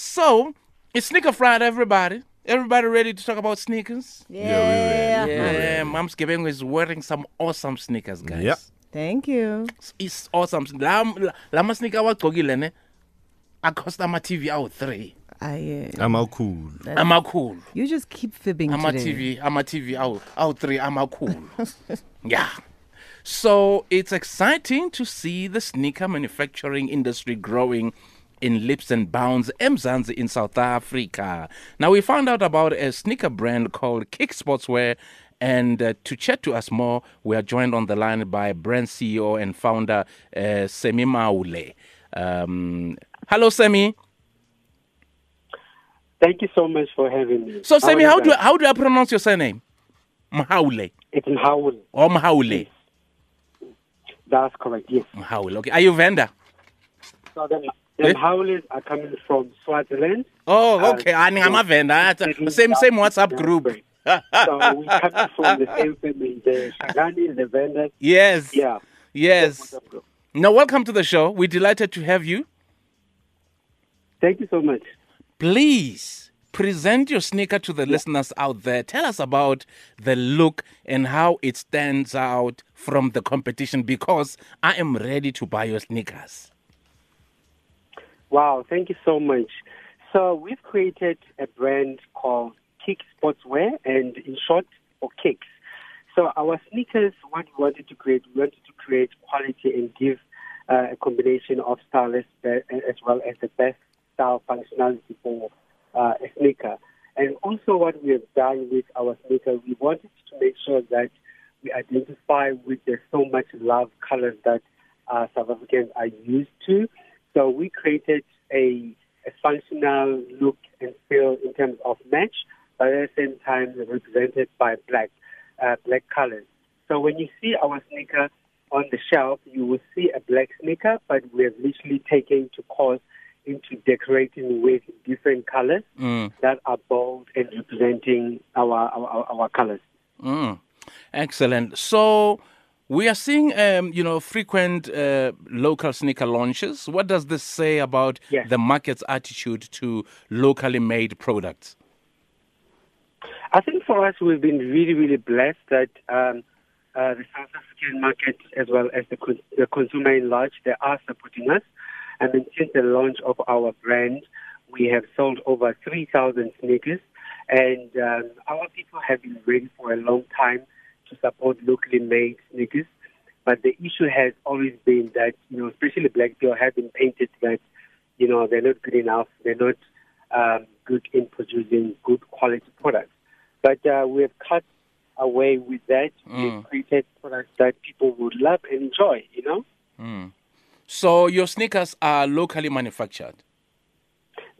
So it's Sneaker Friday, everybody. Everybody ready to talk about sneakers? Yeah. Yeah, Mom's Gebengo is wearing some awesome sneakers, guys. Yep. Thank you. It's awesome. La, sneaker la masneaker awagqokile ne acosta ama-TV awu-three I am. Uh, amakhulu amakhulu you just keep fibbing today. ama-TV ama-TV awu awu-three amakhulu yeah so it's exciting to see the sneaker manufacturing industry growing in leaps and bounds emzansi in south africa now we found out about a sneaker brand called Kicks Sportswear and uh, to chat to us more we are joined on the line by brand ceo and founder uh, Sammy Mhaule um, hello Sammy Thank you so much for having me. so Sammy are how do guys? how do i pronounce your surname mahaule It's Howell. or mahaule That's correct. Yes. mahaule okay are you Venda So then, Eh? The Howlers are coming from Swaziland. Oh, Uh, okay. I am a Venda. Same same WhatsApp group. So we come from the same family. The Shagani, the Vendas. Yes. Yeah. Yes. Now, welcome to the show. We're delighted to have you. Thank you so much. Please present your sneaker to the listeners out there. Tell us about the look and how it stands out from the competition because I am ready to buy your sneakers. Wow, thank you so much. So we've created a brand called Kick Sportswear, and in short, for Kicks. So our sneakers, what we wanted to create, we wanted to create quality and give uh, a combination of style as, as well as the best style functionality for uh, a sneaker. And also what we have done with our sneaker, we wanted to make sure that we identify with the so much love colors that uh, South Africans are used to. So we created a, a functional look and feel in terms of match, but at the same time represented by black, uh, black colors. So when you see our sneaker on the shelf, you will see a black sneaker, but we have literally taken to course into decorating with different colors Mm, that are bold and representing our, our, our, our colors. mm. Excellent. So we are seeing, um, you know, frequent uh, local sneaker launches. What does this say about Yes. the market's attitude to locally made products? I think for us, we've been really, really blessed that um, uh, the South African market, as well as the, con- the consumer in large, they are supporting us. And then since the launch of our brand, we have sold over 3,000 sneakers. And um, our people have been ready for a long time to support locally made sneakers. But the issue has always been that, you know, especially black people have been painted that, you know, they're not good enough. They're not um, good in producing good quality products. But uh, we have cut away with that. Mm. We've created products that people would love and enjoy, you know? So your sneakers are locally manufactured.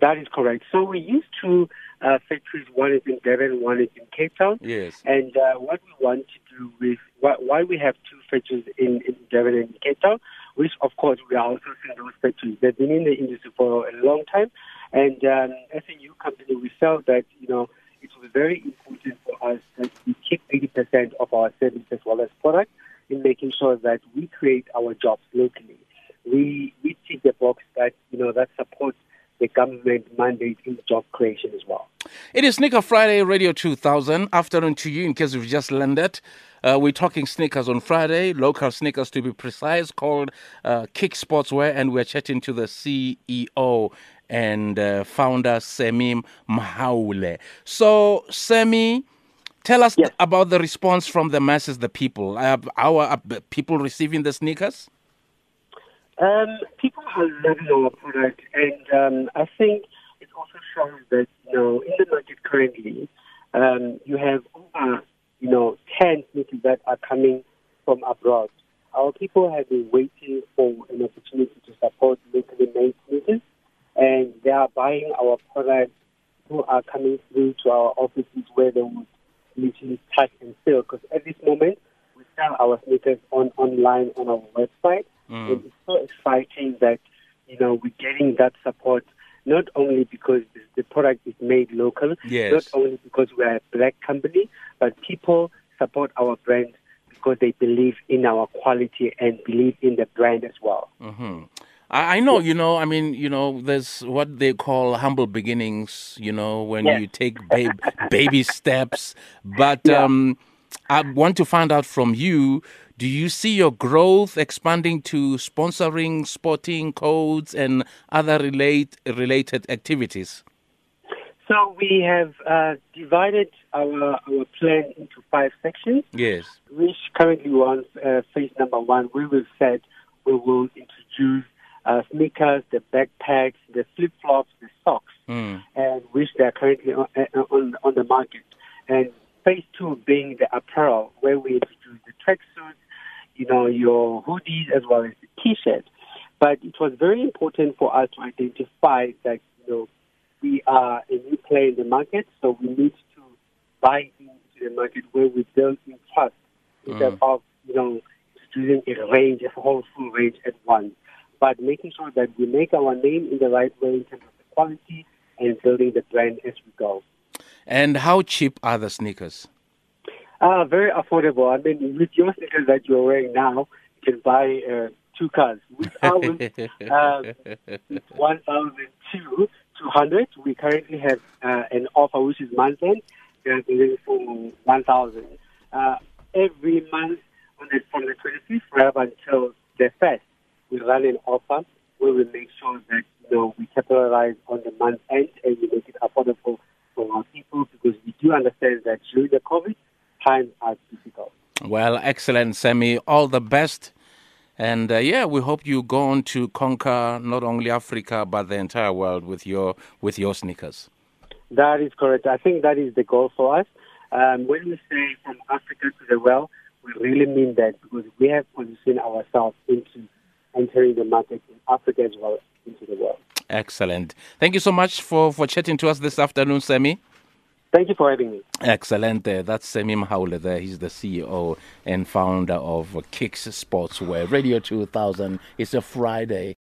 That is correct. So we used two uh, factories. One is in Durban, one is in Cape Town. Yes. And uh, what we want to do with why, why we have two factories in, in Durban and Cape Town, which of course we are also seeing those factories. They've been in the industry for a long time, and um, as a new company, we felt that you know it was very important for us that we keep 80% of our service as well as product in making sure that we create our jobs locally. We we tick the box that you know that supports the government mandate in job creation as well. It is Sneaker Friday Radio 2000. Afternoon to you in case you've just landed. Uh, we're talking sneakers on Friday, local sneakers to be precise, called uh, Kicks Sportswear, and we're chatting to the CEO and uh, founder, Sammy Mhaule. So, Sammy, tell us Yes. about the response from the masses, the people. Uh, our uh, people receiving the sneakers? Um, people are loving our product, and um, I think it also shows that you know in the market currently, um, you have over you know ten sneakers that are coming from abroad. Our people have been waiting for an opportunity to support locally made sneakers, and they are buying our products who are coming through to our offices where they would literally touch and feel. Because at this moment, we sell our sneakers on online on our website. And it's so exciting that, you know, we're getting that support not only because the product is made local, Yes. not only because we're a black company, but people support our brand because they believe in our quality and believe in the brand as well. hmm I, I know, you know, I mean, you know, there's what they call humble beginnings, you know, when Yes. you take baby, baby steps. But Yeah. um, I want to find out from you do you see your growth expanding to sponsoring sporting codes and other relate, related activities? So we have uh, divided our our plan into five sections, Yes. which currently on uh, phase number one, where we've said we will introduce uh, sneakers, the backpacks, the flip flops, the socks, Mm. and which they are currently on, uh, on on the market. And phase two being the apparel, where we introduce the tracksuits, you know, your hoodies as well as the t-shirts. But it was very important for us to identify that you know we are a new player in the market, so we need to buy into the market where we build in trust instead Mm. of you know introducing a range, a whole full range at once. But making sure that we make our name in the right way in terms of the quality and building the brand as we go. And how cheap are the sneakers? Uh, very affordable. I mean, with your sneakers that you're wearing now, you can buy uh, two cars. With ours, uh, one thousand two two hundred. We currently have uh, an offer which is month end. We are one thousand. Uh, every month on the, from the twenty fifth right up until the first, we run an offer where we make sure that you know we capitalize on the month end and we make it affordable for our people because we do understand that during the COVID times are difficult. Well, excellent, Sammy. All the best. And uh, yeah, we hope you go on to conquer not only Africa but the entire world with your with your sneakers. That is correct. I think that is the goal for us. Um, when we say from Africa to the world, we really mean that because we have positioned ourselves into entering the market in Africa as well into the world. Excellent. Thank you so much for, for chatting to us this afternoon, Sammy. Thank you for having me. Excellent. Uh, that's Sammy Mhaule there. He's the CEO and founder of Kicks Sportswear. Radio 2000. It's a Friday.